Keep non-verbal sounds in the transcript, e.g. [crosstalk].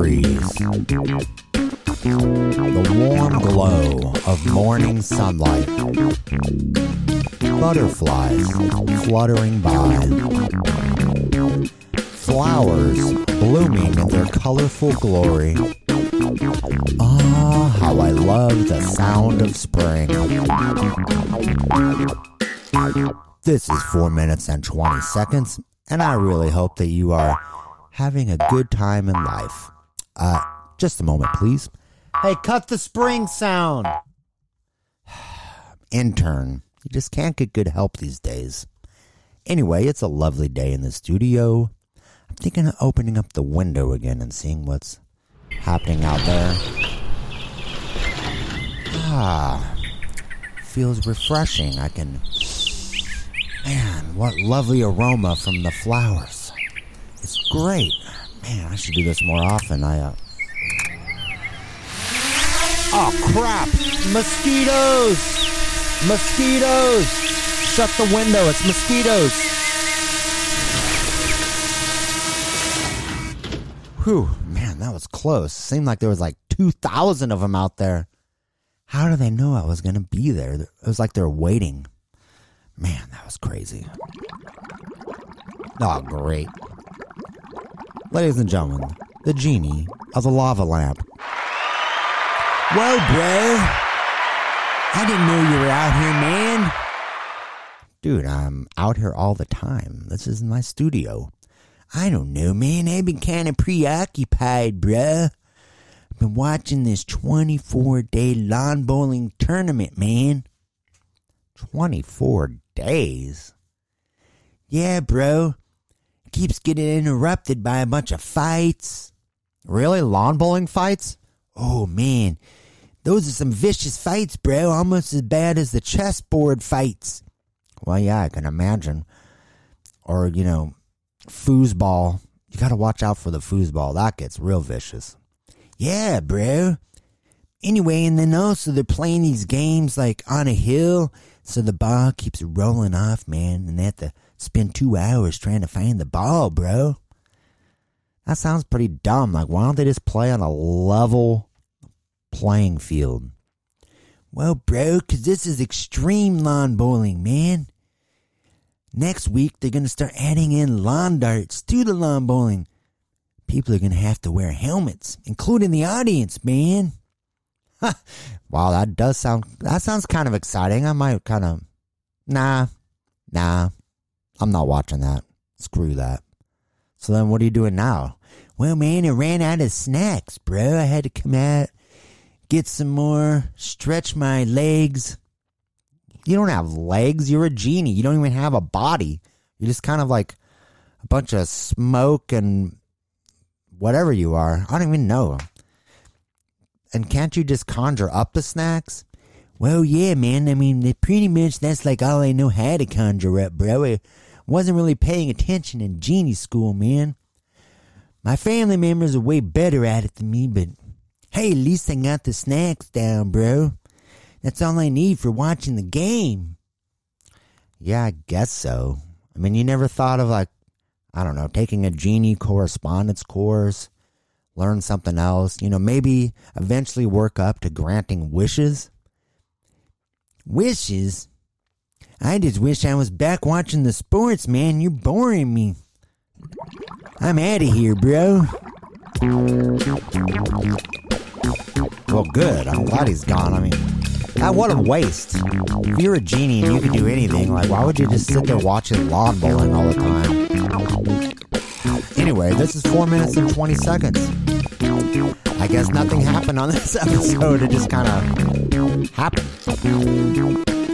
breeze. The warm glow of morning sunlight. Butterflies fluttering by. Flowers blooming in their colorful glory. Ah, how I love the sound of spring. This is 4 minutes and 20 seconds, and I really hope that you are having a good time in life. Uh, just a moment, please. Hey, cut the spring sound. [sighs] Intern, you just can't get good help these days. Anyway, it's a lovely day in the studio. I'm thinking of opening up the window again and seeing what's happening out there. Ah, feels refreshing. I can. Man, what lovely aroma from the flowers. It's great. Man, I should do this more often. I, uh. Oh, crap! Mosquitoes! Mosquitoes! Shut the window, it's mosquitoes! Whew, man, that was close. Seemed like there was like 2,000 of them out there. How do they know I was going to be there? It was like they're waiting. Man, that was crazy. Oh, great. Ladies and gentlemen, the genie of the lava lamp. Whoa, bro. I didn't know you were out here, man. Dude, I'm out here all the time. This is my studio. I don't know, man. I've been kind of preoccupied, bruh. I've been watching this 24 day lawn bowling tournament, man. 24 days? Yeah, bro. Keeps getting interrupted by a bunch of fights. Really? Lawn bowling fights? Oh, man. Those are some vicious fights, bro. Almost as bad as the chessboard fights. Well, yeah, I can imagine. Or, you know, foosball. You gotta watch out for the foosball. That gets real vicious. Yeah, bro. Anyway, and then also they're playing these games like on a hill, so the ball keeps rolling off, man, and they have to spend two hours trying to find the ball, bro. That sounds pretty dumb. Like, why don't they just play on a level playing field? Well, bro, because this is extreme lawn bowling, man. Next week, they're going to start adding in lawn darts to the lawn bowling. People are going to have to wear helmets, including the audience, man. [laughs] wow, that does sound, that sounds kind of exciting. I might kind of, nah, nah, I'm not watching that. Screw that. So then what are you doing now? Well, man, I ran out of snacks, bro. I had to come out, get some more, stretch my legs. You don't have legs. You're a genie. You don't even have a body. You're just kind of like a bunch of smoke and whatever you are. I don't even know. And can't you just conjure up the snacks? Well, yeah, man. I mean, pretty much that's like all I know how to conjure up, bro. Wasn't really paying attention in genie school, man. My family members are way better at it than me, but hey, at least I got the snacks down, bro. That's all I need for watching the game. Yeah, I guess so. I mean, you never thought of like, I don't know, taking a genie correspondence course, learn something else, you know, maybe eventually work up to granting wishes? Wishes? I just wish I was back watching the sports, man. You're boring me. I'm out of here, bro. Well, good. I'm glad he's gone. I mean, ah, what a waste. If you're a genie and you could do anything, like, why would you just sit there watching lawn bowling all the time? Anyway, this is 4 minutes and 20 seconds. I guess nothing happened on this [laughs] episode. It just kind of happened.